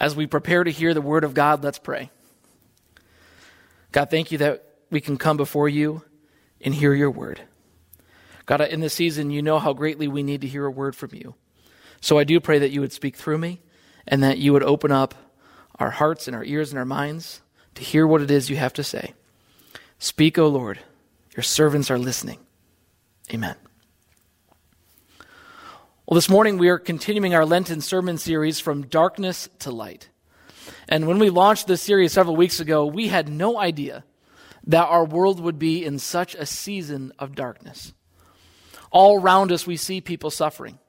As we prepare to hear the word of God, let's pray. God, thank you that we can come before you and hear your word. God, in this season, you know how greatly we need to hear a word from you. So I do pray that you would speak through me and that you would open up our hearts and our ears and our minds to hear what it is you have to say. Speak, O Lord. Your servants are listening. Amen. Well, this morning we are continuing our Lenten sermon series from darkness to light. And when we launched this series several weeks ago, we had no idea that our world would be in such a season of darkness. All around us, we see people suffering.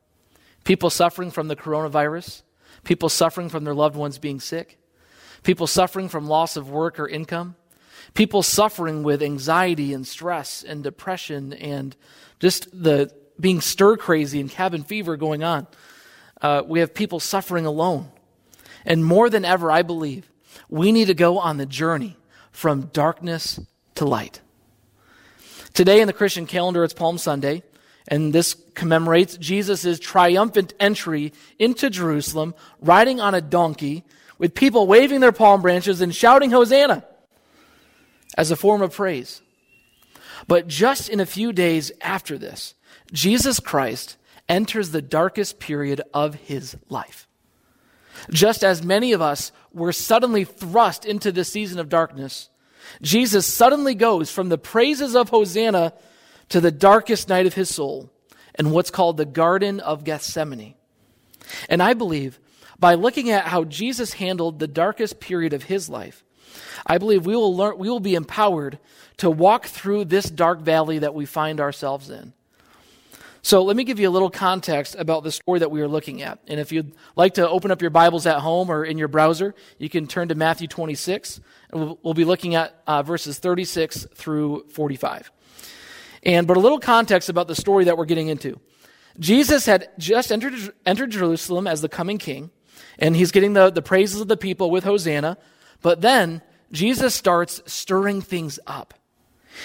People suffering from the coronavirus, people suffering from their loved ones being sick, people suffering from loss of work or income, people suffering with anxiety and stress and depression and just the being stir crazy and cabin fever going on. Uh, we have people suffering alone. And more than ever, I believe we need to go on the journey from darkness to light. Today in the Christian calendar, it's Palm Sunday, and this commemorates Jesus' triumphant entry into Jerusalem, riding on a donkey, with people waving their palm branches and shouting Hosanna as a form of praise. But just in a few days after this, Jesus Christ enters the darkest period of his life. Just as many of us were suddenly thrust into this season of darkness, Jesus suddenly goes from the praises of Hosanna to the darkest night of his soul in what's called the Garden of Gethsemane. And I believe by looking at how Jesus handled the darkest period of his life, I believe we will learn, we will be empowered to walk through this dark valley that we find ourselves in. So let me give you a little context about the story that we are looking at. And if you'd like to open up your Bibles at home or in your browser, you can turn to Matthew 26, and we'll, we'll be looking at uh, verses 36 through 45. And but a little context about the story that we're getting into. Jesus had just entered, entered Jerusalem as the coming king, and he's getting the, the praises of the people with Hosanna. But then Jesus starts stirring things up.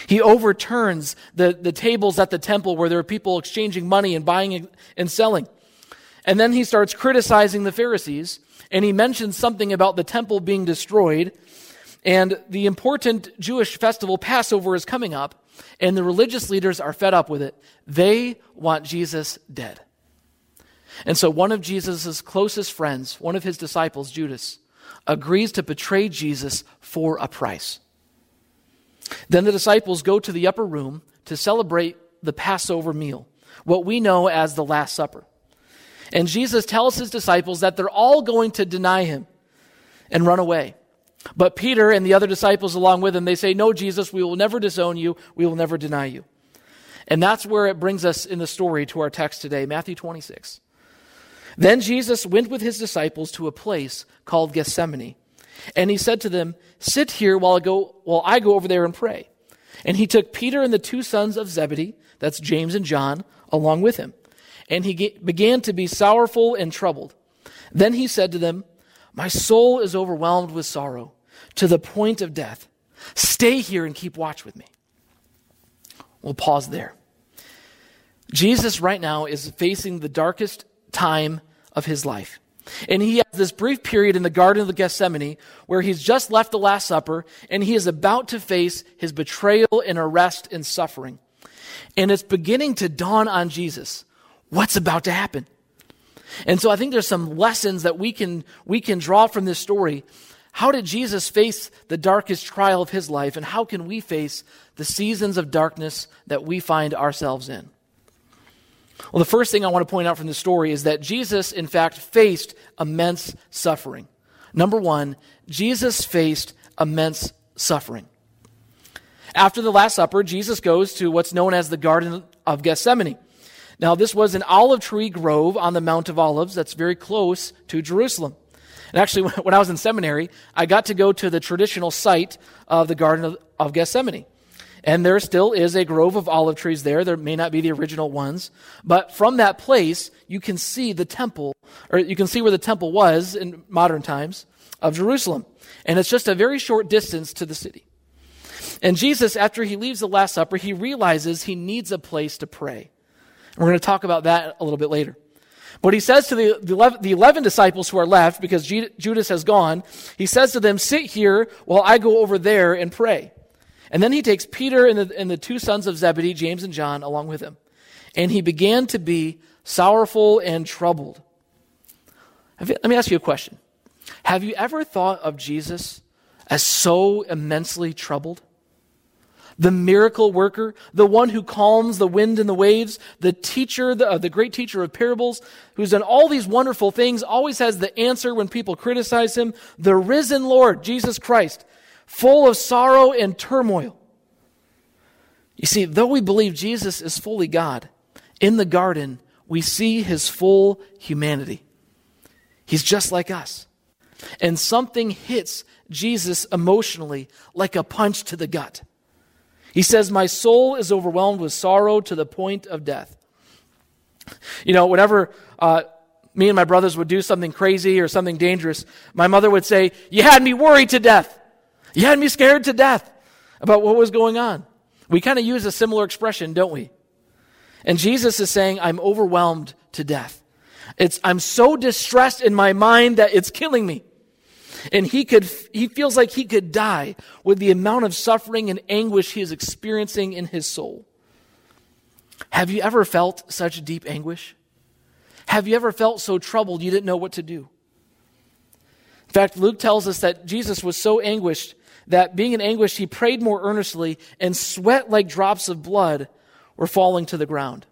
He overturns the, the tables at the temple where there are people exchanging money and buying and selling. And then he starts criticizing the Pharisees, and he mentions something about the temple being destroyed. And the important Jewish festival, Passover, is coming up, and the religious leaders are fed up with it. They want Jesus dead. And so one of Jesus' closest friends, one of his disciples, Judas, agrees to betray Jesus for a price. Then the disciples go to the upper room to celebrate the Passover meal, what we know as the Last Supper. And Jesus tells his disciples that they're all going to deny him and run away. But Peter and the other disciples along with him, they say, No, Jesus, we will never disown you. We will never deny you. And that's where it brings us in the story to our text today, Matthew 26. Then Jesus went with his disciples to a place called Gethsemane and he said to them, Sit here while I go, while I go over there and pray. And he took Peter and the two sons of Zebedee, that's James and John, along with him. And he began to be sorrowful and troubled. Then he said to them, My soul is overwhelmed with sorrow to the point of death. Stay here and keep watch with me. We'll pause there. Jesus, right now, is facing the darkest time of his life. And he has this brief period in the Garden of the Gethsemane where he's just left the Last Supper and he is about to face his betrayal and arrest and suffering. And it's beginning to dawn on Jesus what's about to happen. And so I think there's some lessons that we can, we can draw from this story. How did Jesus face the darkest trial of his life, and how can we face the seasons of darkness that we find ourselves in? Well, the first thing I want to point out from this story is that Jesus, in fact, faced immense suffering. Number one, Jesus faced immense suffering. After the Last Supper, Jesus goes to what's known as the Garden of Gethsemane. Now, this was an olive tree grove on the Mount of Olives that's very close to Jerusalem. And actually, when I was in seminary, I got to go to the traditional site of the Garden of, Gethsemane. And there still is a grove of olive trees there. There may not be the original ones. But from that place, you can see the temple, or you can see where the temple was in modern times of Jerusalem. And it's just a very short distance to the city. And Jesus, after he leaves the Last Supper, he realizes he needs a place to pray. And we're going to talk about that a little bit later. But he says to the, the, 11, the 11 disciples who are left, because Judas has gone, he says to them, Sit here while I go over there and pray. And then he takes Peter and the, and the two sons of Zebedee, James and John, along with him. And he began to be sorrowful and troubled. Let me ask you a question. Have you ever thought of Jesus as so immensely troubled? the miracle worker, the one who calms the wind and the waves, the teacher, the, uh, the great teacher of parables, who's done all these wonderful things, always has the answer when people criticize him, the risen Lord, Jesus Christ, full of sorrow and turmoil. You see, though we believe Jesus is fully God, in the garden, we see his full humanity. He's just like us. And something hits Jesus emotionally like a punch to the gut. He says, My soul is overwhelmed with sorrow to the point of death. You know, whenever uh, me and my brothers would do something crazy or something dangerous, my mother would say, You had me worried to death. You had me scared to death about what was going on. We kind of use a similar expression, don't we? And Jesus is saying, I'm overwhelmed to death. It's, I'm so distressed in my mind that it's killing me and he could he feels like he could die with the amount of suffering and anguish he is experiencing in his soul. Have you ever felt such deep anguish? Have you ever felt so troubled you didn't know what to do? In fact, Luke tells us that Jesus was so anguished that being in anguish, he prayed more earnestly, and sweat like drops of blood were falling to the ground.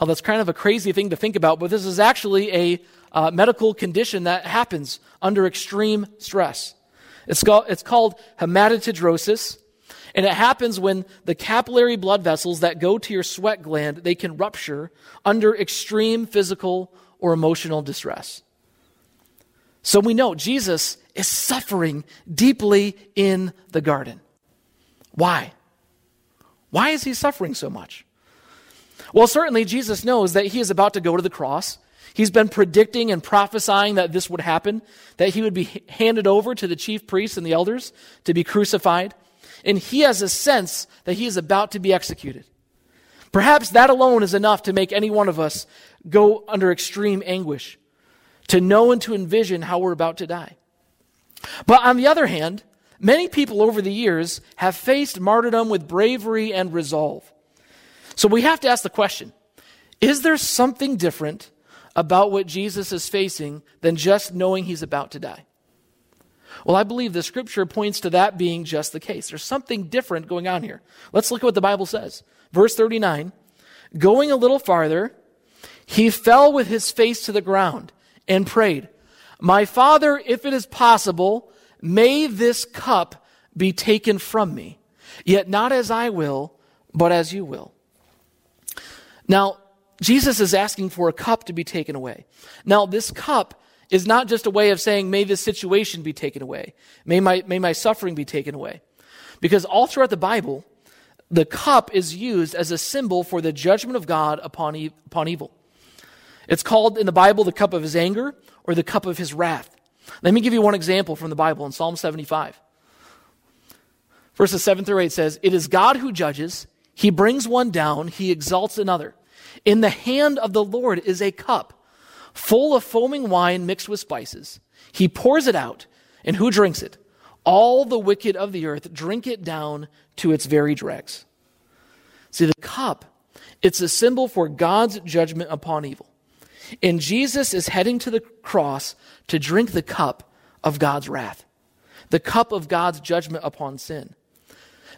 Now, that's kind of a crazy thing to think about, but this is actually a uh, medical condition that happens under extreme stress. It's called, it's called hematidrosis, and it happens when the capillary blood vessels that go to your sweat gland, they can rupture under extreme physical or emotional distress. So we know Jesus is suffering deeply in the garden. Why? Why is he suffering so much? Well, certainly Jesus knows that he is about to go to the cross He's been predicting and prophesying that this would happen, that he would be handed over to the chief priests and the elders to be crucified. And he has a sense that he is about to be executed. Perhaps that alone is enough to make any one of us go under extreme anguish, to know and to envision how we're about to die. But on the other hand, many people over the years have faced martyrdom with bravery and resolve. So we have to ask the question is there something different about what Jesus is facing than just knowing he's about to die? Well, I believe the scripture points to that being just the case. There's something different going on here. Let's look at what the Bible says. Verse 39 Going a little farther, he fell with his face to the ground and prayed, My Father, if it is possible, may this cup be taken from me. Yet not as I will, but as you will. Now, Jesus is asking for a cup to be taken away. Now, this cup is not just a way of saying, may this situation be taken away. May my, may my suffering be taken away. Because all throughout the Bible, the cup is used as a symbol for the judgment of God upon, e- upon evil. It's called in the Bible the cup of his anger or the cup of his wrath. Let me give you one example from the Bible in Psalm 75. Verses 7 through 8 says, It is God who judges. He brings one down, he exalts another. In the hand of the Lord is a cup full of foaming wine mixed with spices. He pours it out, and who drinks it? All the wicked of the earth drink it down to its very dregs. See, the cup, it's a symbol for God's judgment upon evil. And Jesus is heading to the cross to drink the cup of God's wrath, the cup of God's judgment upon sin.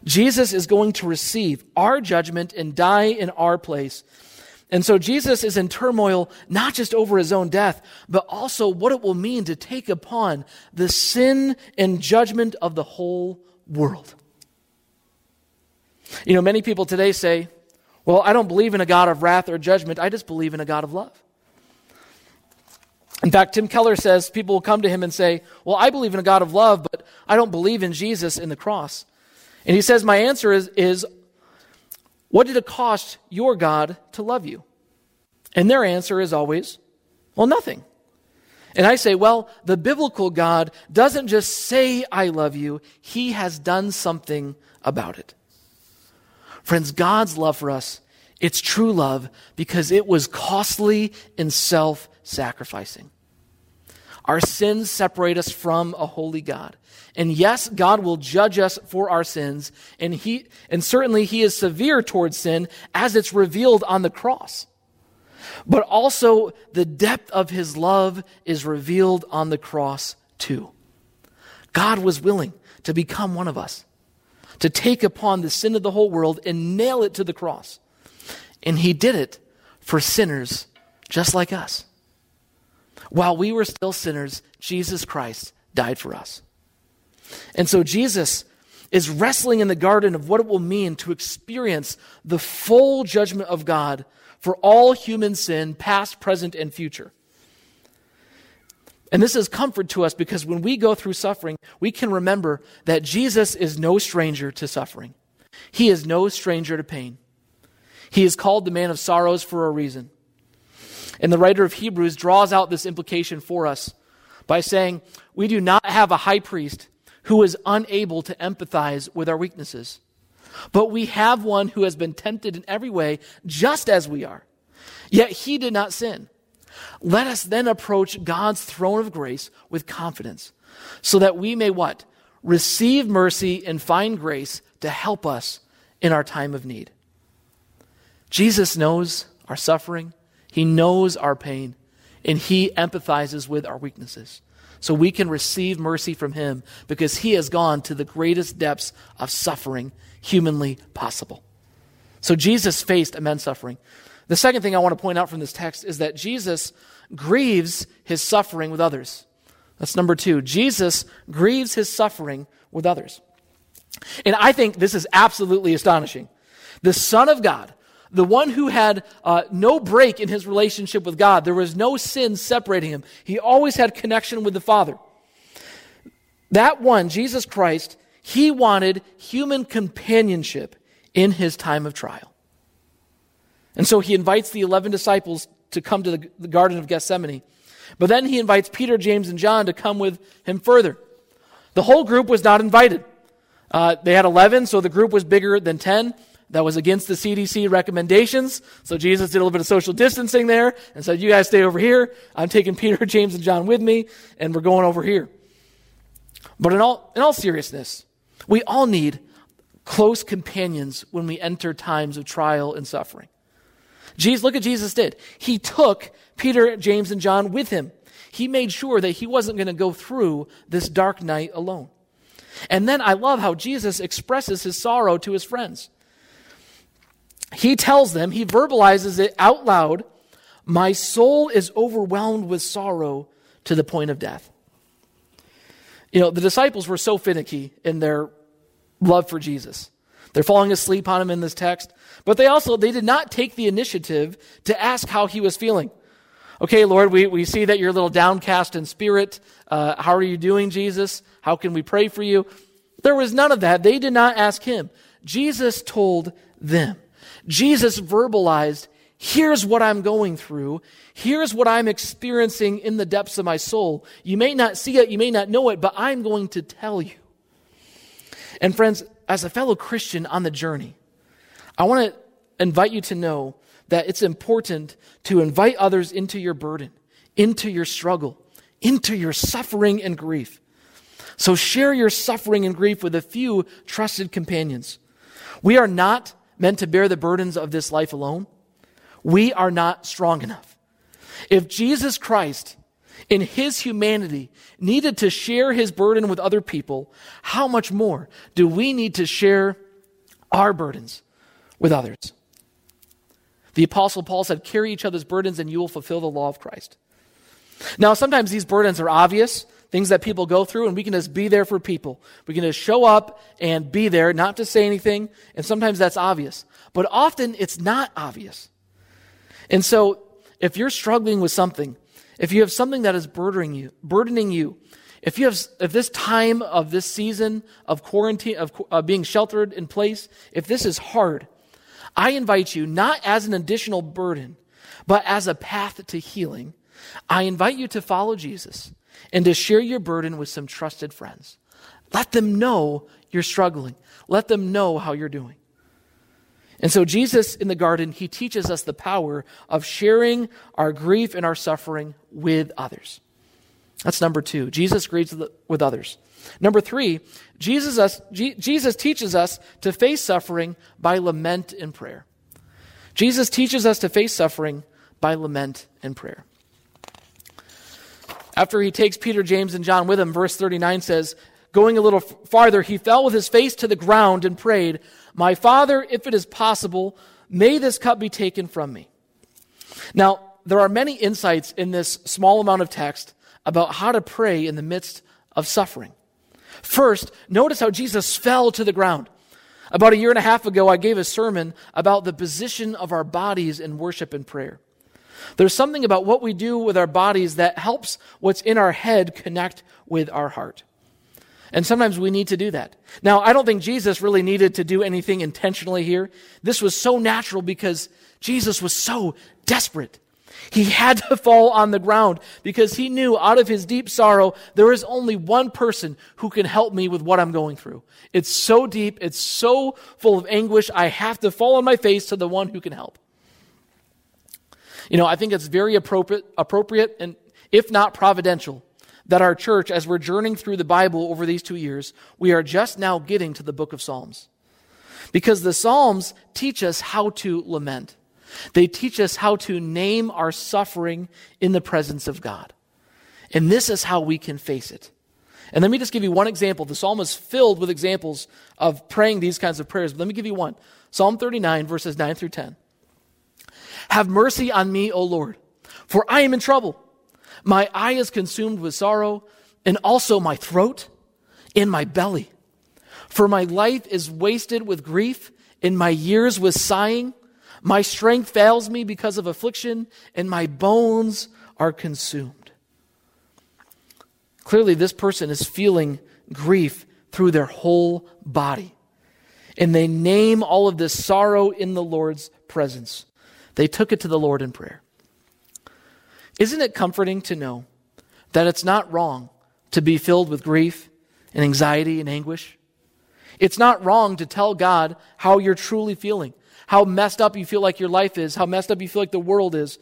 Jesus is going to receive our judgment and die in our place and so Jesus is in turmoil, not just over his own death, but also what it will mean to take upon the sin and judgment of the whole world. You know, many people today say, well, I don't believe in a God of wrath or judgment. I just believe in a God of love. In fact, Tim Keller says people will come to him and say, Well, I believe in a God of love, but I don't believe in Jesus in the cross. And he says, My answer is, is what did it cost your God to love you? And their answer is always, well, nothing. And I say, well, the biblical God doesn't just say, I love you, He has done something about it. Friends, God's love for us It's true love because it was costly in self sacrificing. Our sins separate us from a holy God. And yes, God will judge us for our sins, and he and certainly he is severe towards sin as it's revealed on the cross. But also the depth of his love is revealed on the cross too. God was willing to become one of us, to take upon the sin of the whole world and nail it to the cross. And he did it for sinners just like us. While we were still sinners, Jesus Christ died for us. And so Jesus is wrestling in the garden of what it will mean to experience the full judgment of God for all human sin, past, present, and future. And this is comfort to us because when we go through suffering, we can remember that Jesus is no stranger to suffering. He is no stranger to pain. He is called the man of sorrows for a reason. And the writer of Hebrews draws out this implication for us by saying, We do not have a high priest who is unable to empathize with our weaknesses, but we have one who has been tempted in every way, just as we are. Yet he did not sin. Let us then approach God's throne of grace with confidence, so that we may what? Receive mercy and find grace to help us in our time of need. Jesus knows our suffering. He knows our pain and He empathizes with our weaknesses. So we can receive mercy from Him because He has gone to the greatest depths of suffering humanly possible. So Jesus faced immense suffering. The second thing I want to point out from this text is that Jesus grieves His suffering with others. That's number two. Jesus grieves His suffering with others. And I think this is absolutely astonishing. The Son of God, the one who had uh, no break in his relationship with God. There was no sin separating him. He always had connection with the Father. That one, Jesus Christ, he wanted human companionship in his time of trial. And so he invites the 11 disciples to come to the, the Garden of Gethsemane. But then he invites Peter, James, and John to come with him further. The whole group was not invited. Uh, they had 11, so the group was bigger than 10 that was against the CDC recommendations. So Jesus did a little bit of social distancing there and said, You guys stay over here. I'm taking Peter, James, and John with me, and we're going over here. But in all, in all seriousness, we all need close companions when we enter times of trial and suffering. Jesus, look at Jesus did. He took Peter, James, and John with him. He made sure that he wasn't going to go through this dark night alone. And then I love how Jesus expresses his sorrow to his friends he tells them, he verbalizes it out loud My soul is overwhelmed with sorrow to the point of death. You know, the disciples were so finicky in their love for Jesus. They're falling asleep on him in this text, but they also they did not take the initiative to ask how he was feeling. Okay, Lord, we, we see that you're a little downcast in spirit. Uh, how are you doing, Jesus? How can we pray for you? There was none of that. They did not ask him. Jesus told them. Jesus verbalized, here's what I'm going through. Here's what I'm experiencing in the depths of my soul. You may not see it, you may not know it, but I'm going to tell you. And friends, as a fellow Christian on the journey, I want to invite you to know that it's important to invite others into your burden, into your struggle, into your suffering and grief. So share your suffering and grief with a few trusted companions. We are not meant to bear the burdens of this life alone, we are not strong enough. If Jesus Christ, in his humanity, needed to share his burden with other people, how much more do we need to share our burdens with others? The Apostle Paul said, Carry each other's burdens and you will fulfill the law of Christ. Now, sometimes these burdens are obvious things that people go through, and we can just be there for people. We can just show up and be there, not to say anything, and sometimes that's obvious. But often it's not obvious. And so, if you're struggling with something, if you have something that is burdening you, burdening you, if you have, if this time of this season of quarantine, of uh, being sheltered in place, if this is hard, I invite you not as an additional burden, but as a path to healing. I invite you to follow Jesus and to share your burden with some trusted friends. Let them know you're struggling. Let them know how you're doing. And so, Jesus in the garden, he teaches us the power of sharing our grief and our suffering with others. That's number two. Jesus grieves with others. Number three, Jesus, us, Jesus teaches us to face suffering by lament and prayer. Jesus teaches us to face suffering by lament and prayer. After he takes Peter, James, and John with him, verse 39 says, Going a little farther, he fell with his face to the ground and prayed, My Father, if it is possible, may this cup be taken from me. Now, there are many insights in this small amount of text about how to pray in the midst of suffering. First, notice how Jesus fell to the ground. About a year and a half ago, I gave a sermon about the position of our bodies in worship and prayer. There's something about what we do with our bodies that helps what's in our head connect with our heart. And sometimes we need to do that. Now, I don't think Jesus really needed to do anything intentionally here. This was so natural because Jesus was so desperate. He had to fall on the ground because he knew out of his deep sorrow, there is only one person who can help me with what I'm going through. It's so deep, it's so full of anguish, I have to fall on my face to the one who can help. You know, I think it's very appropriate, appropriate and if not providential, that our church, as we're journeying through the Bible over these two years, we are just now getting to the book of Psalms. Because the Psalms teach us how to lament. They teach us how to name our suffering in the presence of God. And this is how we can face it. And let me just give you one example. The psalm is filled with examples of praying these kinds of prayers. But let me give you one Psalm 39, verses 9 through 10. Have mercy on me, O Lord, for I am in trouble. My eye is consumed with sorrow, and also my throat and my belly. For my life is wasted with grief, and my years with sighing. My strength fails me because of affliction, and my bones are consumed. Clearly, this person is feeling grief through their whole body. And they name all of this sorrow in the Lord's presence. They took it to the Lord in prayer. Isn't it comforting to know that it's not wrong to be filled with grief and anxiety and anguish? It's not wrong to tell God how you're truly feeling how messed up you feel like your life is, how messed up you feel like the world is.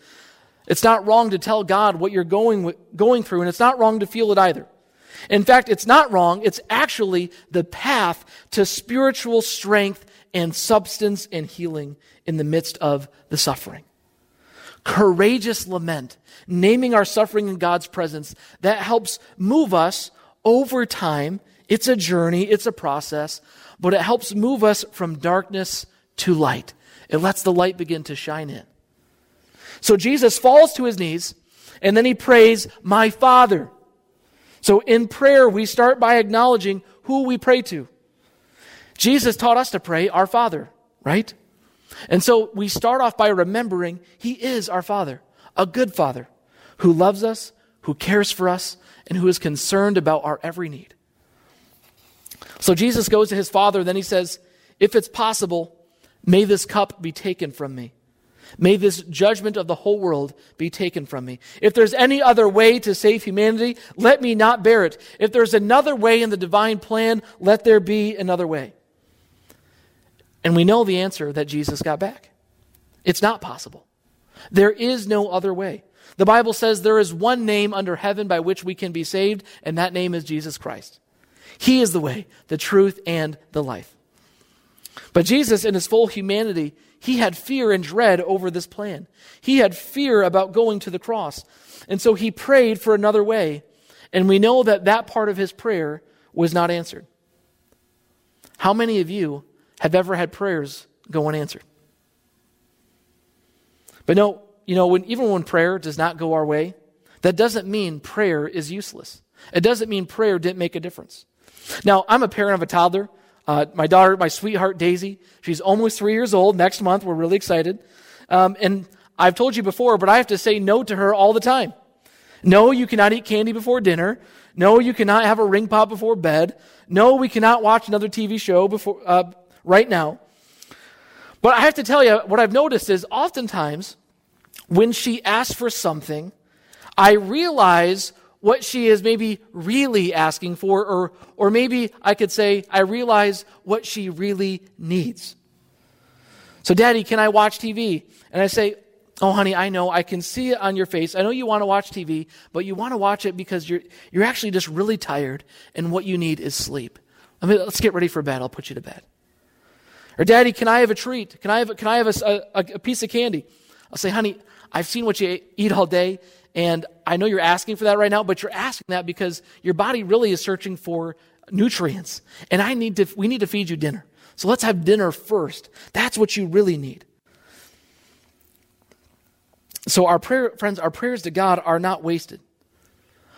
It's not wrong to tell God what you're going, going through, and it's not wrong to feel it either. In fact, it's not wrong. It's actually the path to spiritual strength and substance and healing in the midst of the suffering. Courageous lament, naming our suffering in God's presence, that helps move us over time. It's a journey, it's a process, but it helps move us from darkness to light. It lets the light begin to shine in. So Jesus falls to his knees and then he prays, My Father. So in prayer, we start by acknowledging who we pray to. Jesus taught us to pray, Our Father, right? And so we start off by remembering He is our Father, a good Father who loves us, who cares for us, and who is concerned about our every need. So Jesus goes to His Father, then He says, If it's possible, May this cup be taken from me. May this judgment of the whole world be taken from me. If there's any other way to save humanity, let me not bear it. If there's another way in the divine plan, let there be another way. And we know the answer that Jesus got back. It's not possible. There is no other way. The Bible says there is one name under heaven by which we can be saved, and that name is Jesus Christ. He is the way, the truth, and the life. But Jesus, in his full humanity, he had fear and dread over this plan. He had fear about going to the cross. And so he prayed for another way. And we know that that part of his prayer was not answered. How many of you have ever had prayers go unanswered? But no, you know, when, even when prayer does not go our way, that doesn't mean prayer is useless. It doesn't mean prayer didn't make a difference. Now, I'm a parent of a toddler. Uh, my daughter, my sweetheart Daisy, she's almost three years old. Next month, we're really excited. Um, and I've told you before, but I have to say no to her all the time. No, you cannot eat candy before dinner. No, you cannot have a ring pop before bed. No, we cannot watch another TV show before uh, right now. But I have to tell you, what I've noticed is oftentimes when she asks for something, I realize what she is maybe really asking for, or, or maybe I could say, I realize what she really needs. So, Daddy, can I watch TV? And I say, Oh, honey, I know. I can see it on your face. I know you want to watch TV, but you want to watch it because you're, you're actually just really tired, and what you need is sleep. I mean, let's get ready for bed. I'll put you to bed. Or, Daddy, can I have a treat? Can I have, can I have a, a, a piece of candy? I'll say, honey, I've seen what you eat all day, and I know you're asking for that right now, but you're asking that because your body really is searching for nutrients. And I need to, we need to feed you dinner. So let's have dinner first. That's what you really need. So, our prayer, friends, our prayers to God are not wasted.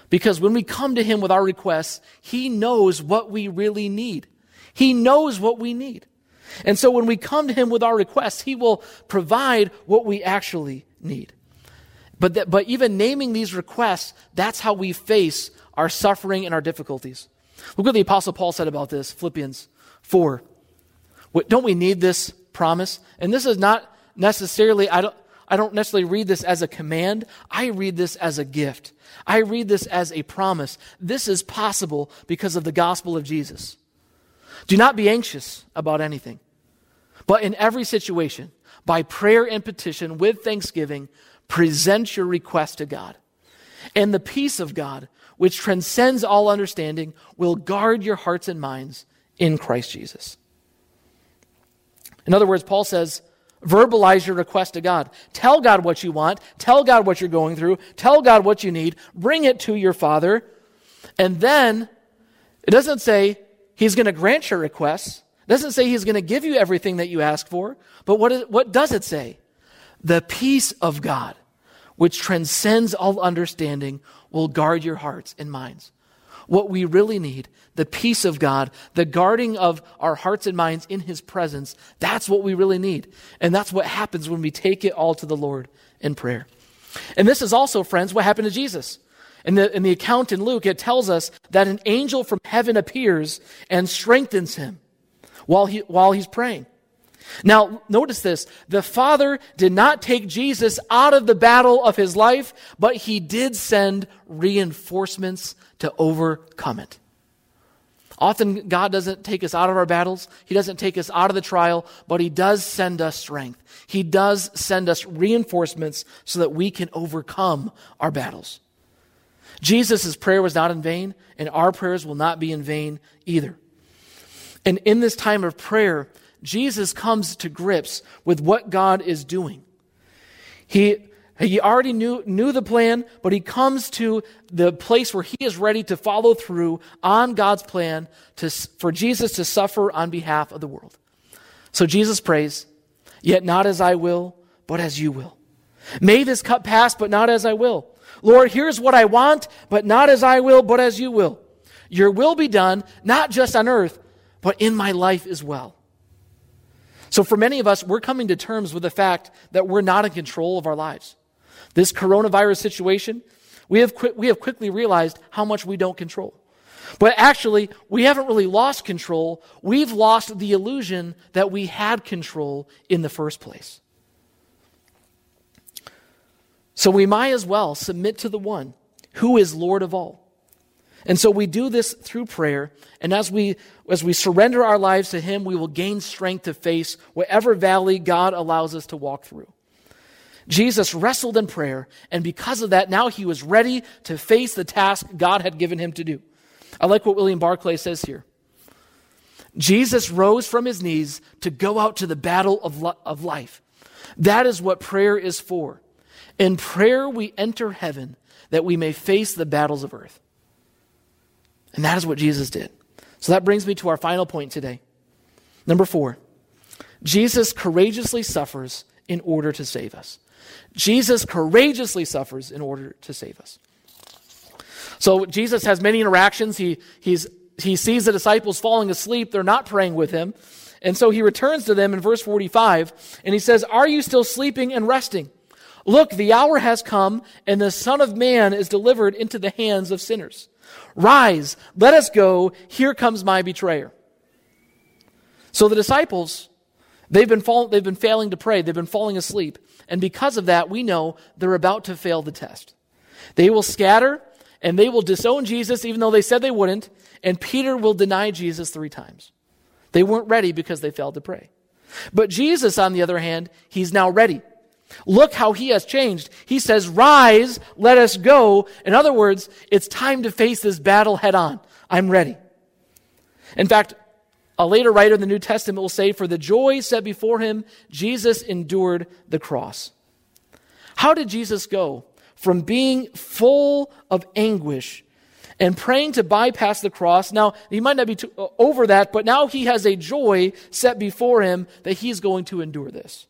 Because when we come to Him with our requests, He knows what we really need. He knows what we need. And so when we come to Him with our requests, He will provide what we actually need. But, that, but even naming these requests, that's how we face our suffering and our difficulties. Look what the Apostle Paul said about this, Philippians 4. Don't we need this promise? And this is not necessarily, I don't, I don't necessarily read this as a command. I read this as a gift. I read this as a promise. This is possible because of the gospel of Jesus. Do not be anxious about anything, but in every situation, by prayer and petition with thanksgiving, present your request to God. And the peace of God, which transcends all understanding, will guard your hearts and minds in Christ Jesus. In other words, Paul says, Verbalize your request to God. Tell God what you want. Tell God what you're going through. Tell God what you need. Bring it to your Father. And then, it doesn't say He's going to grant your requests. Doesn't say He's going to give you everything that you ask for. But what, is, what does it say? The peace of God, which transcends all understanding, will guard your hearts and minds what we really need the peace of God, the guarding of our hearts and minds in His presence. That's what we really need. And that's what happens when we take it all to the Lord in prayer. And this is also, friends, what happened to Jesus. In the, in the account in Luke, it tells us that an angel from heaven appears and strengthens him while, he, while he's praying. Now, notice this. The Father did not take Jesus out of the battle of his life, but he did send reinforcements to overcome it. Often, God doesn't take us out of our battles. He doesn't take us out of the trial, but He does send us strength. He does send us reinforcements so that we can overcome our battles. Jesus' prayer was not in vain, and our prayers will not be in vain either. And in this time of prayer, Jesus comes to grips with what God is doing. He he already knew, knew the plan, but he comes to the place where he is ready to follow through on God's plan to, for Jesus to suffer on behalf of the world. So Jesus prays, Yet not as I will, but as you will. May this cup pass, but not as I will. Lord, here's what I want, but not as I will, but as you will. Your will be done, not just on earth, but in my life as well. So for many of us, we're coming to terms with the fact that we're not in control of our lives. This coronavirus situation, we have, we have quickly realized how much we don't control. But actually, we haven't really lost control. We've lost the illusion that we had control in the first place. So we might as well submit to the one who is Lord of all. And so we do this through prayer, and as we as we surrender our lives to him, we will gain strength to face whatever valley God allows us to walk through. Jesus wrestled in prayer, and because of that, now he was ready to face the task God had given him to do. I like what William Barclay says here. Jesus rose from his knees to go out to the battle of, of life. That is what prayer is for. In prayer, we enter heaven that we may face the battles of earth. And that is what Jesus did. So that brings me to our final point today. Number four, Jesus courageously suffers in order to save us. Jesus courageously suffers in order to save us. So Jesus has many interactions. He, he's, he sees the disciples falling asleep. They're not praying with him. And so he returns to them in verse 45 and he says, Are you still sleeping and resting? Look, the hour has come and the Son of Man is delivered into the hands of sinners. Rise, let us go. Here comes my betrayer. So the disciples, they've been, fall, they've been failing to pray. They've been falling asleep. And because of that, we know they're about to fail the test. They will scatter and they will disown Jesus even though they said they wouldn't. And Peter will deny Jesus three times. They weren't ready because they failed to pray. But Jesus, on the other hand, he's now ready. Look how he has changed. He says, Rise, let us go. In other words, it's time to face this battle head on. I'm ready. In fact, a later writer in the New Testament will say, For the joy set before him, Jesus endured the cross. How did Jesus go from being full of anguish and praying to bypass the cross? Now, he might not be too, uh, over that, but now he has a joy set before him that he's going to endure this.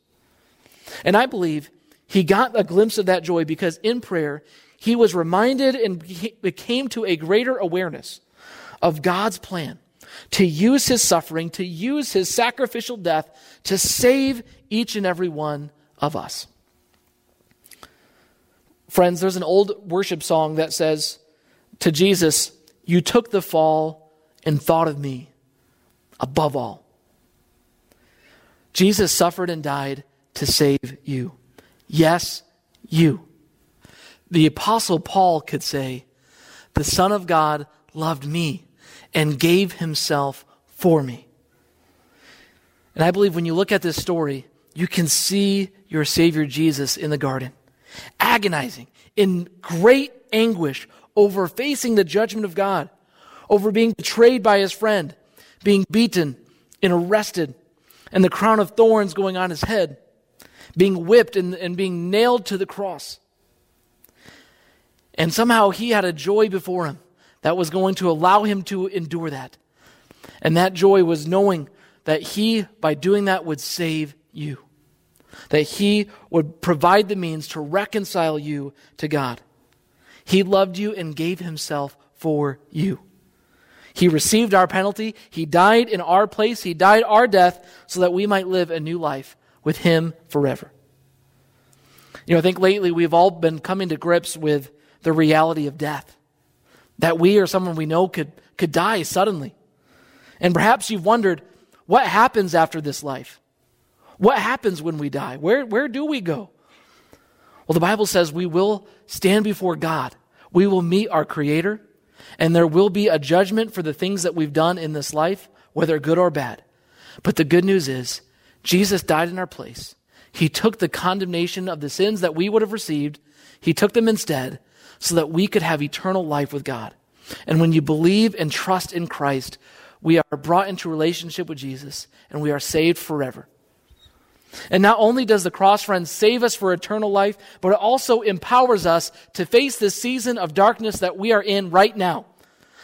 And I believe he got a glimpse of that joy because in prayer, he was reminded and came to a greater awareness of God's plan to use his suffering, to use his sacrificial death to save each and every one of us. Friends, there's an old worship song that says to Jesus, You took the fall and thought of me above all. Jesus suffered and died to save you. Yes, you. The Apostle Paul could say, The Son of God loved me and gave himself for me. And I believe when you look at this story, you can see your Savior Jesus in the garden agonizing, in great anguish over facing the judgment of God, over being betrayed by his friend, being beaten and arrested, and the crown of thorns going on his head, being whipped and, and being nailed to the cross. And somehow he had a joy before him that was going to allow him to endure that. And that joy was knowing that he, by doing that, would save you that He would provide the means to reconcile you to God. He loved you and gave Himself for you. He received our penalty. He died in our place. He died our death so that we might live a new life with Him forever. You know, I think lately we've all been coming to grips with the reality of death. That we or someone we know could, could die suddenly. And perhaps you've wondered, what happens after this life? What happens when we die? Where, where do we go? Well, the Bible says we will stand before God. We will meet our Creator, and there will be a judgment for the things that we've done in this life, whether good or bad. But the good news is, Jesus died in our place. He took the condemnation of the sins that we would have received, He took them instead, so that we could have eternal life with God. And when you believe and trust in Christ, we are brought into relationship with Jesus, and we are saved forever. And not only does the cross, friends, save us for eternal life, but it also empowers us to face this season of darkness that we are in right now.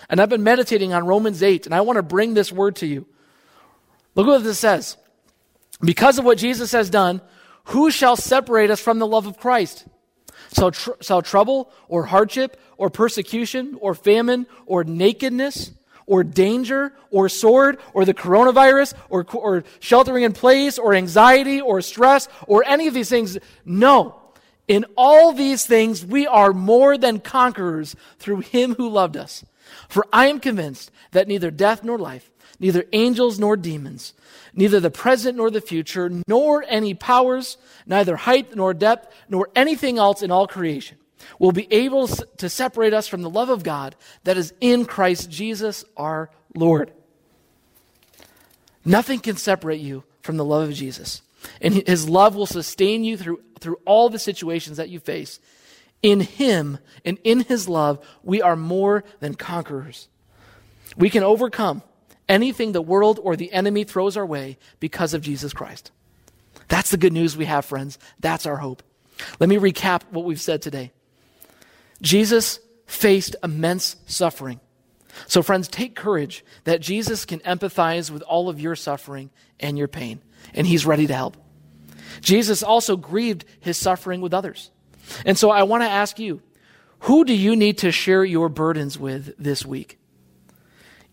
And I've been meditating on Romans 8, and I want to bring this word to you. Look what this says. Because of what Jesus has done, who shall separate us from the love of Christ? Shall, tr- shall trouble or hardship or persecution or famine or nakedness? or danger or sword or the coronavirus or, or sheltering in place or anxiety or stress or any of these things. No. In all these things, we are more than conquerors through him who loved us. For I am convinced that neither death nor life, neither angels nor demons, neither the present nor the future, nor any powers, neither height nor depth, nor anything else in all creation will be able to separate us from the love of God that is in Christ Jesus our Lord. Nothing can separate you from the love of Jesus. And his love will sustain you through, through all the situations that you face. In him and in his love, we are more than conquerors. We can overcome anything the world or the enemy throws our way because of Jesus Christ. That's the good news we have, friends. That's our hope. Let me recap what we've said today. Jesus faced immense suffering. So, friends, take courage that Jesus can empathize with all of your suffering and your pain, and he's ready to help. Jesus also grieved his suffering with others. And so I want to ask you, who do you need to share your burdens with this week?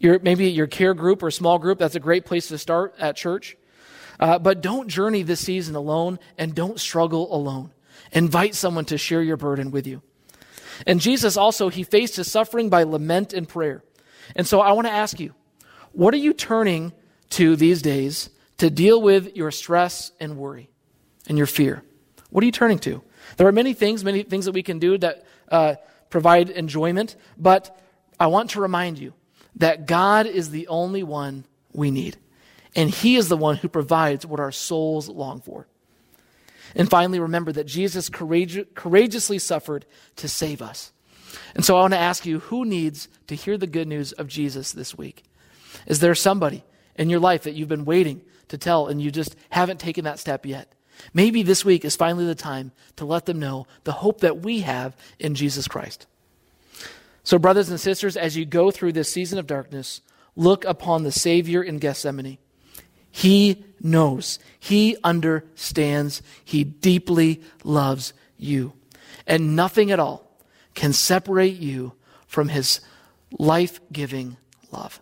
Your, maybe your care group or small group, that's a great place to start at church. Uh, but don't journey this season alone and don't struggle alone. Invite someone to share your burden with you. And Jesus also, he faced his suffering by lament and prayer. And so I want to ask you, what are you turning to these days to deal with your stress and worry and your fear? What are you turning to? There are many things, many things that we can do that uh, provide enjoyment, but I want to remind you that God is the only one we need. And He is the one who provides what our souls long for. And finally, remember that Jesus courageously suffered to save us. And so I want to ask you who needs to hear the good news of Jesus this week? Is there somebody in your life that you've been waiting to tell and you just haven't taken that step yet? Maybe this week is finally the time to let them know the hope that we have in Jesus Christ. So, brothers and sisters, as you go through this season of darkness, look upon the Savior in Gethsemane. He knows, He understands, He deeply loves you. And nothing at all can separate you from His life giving love.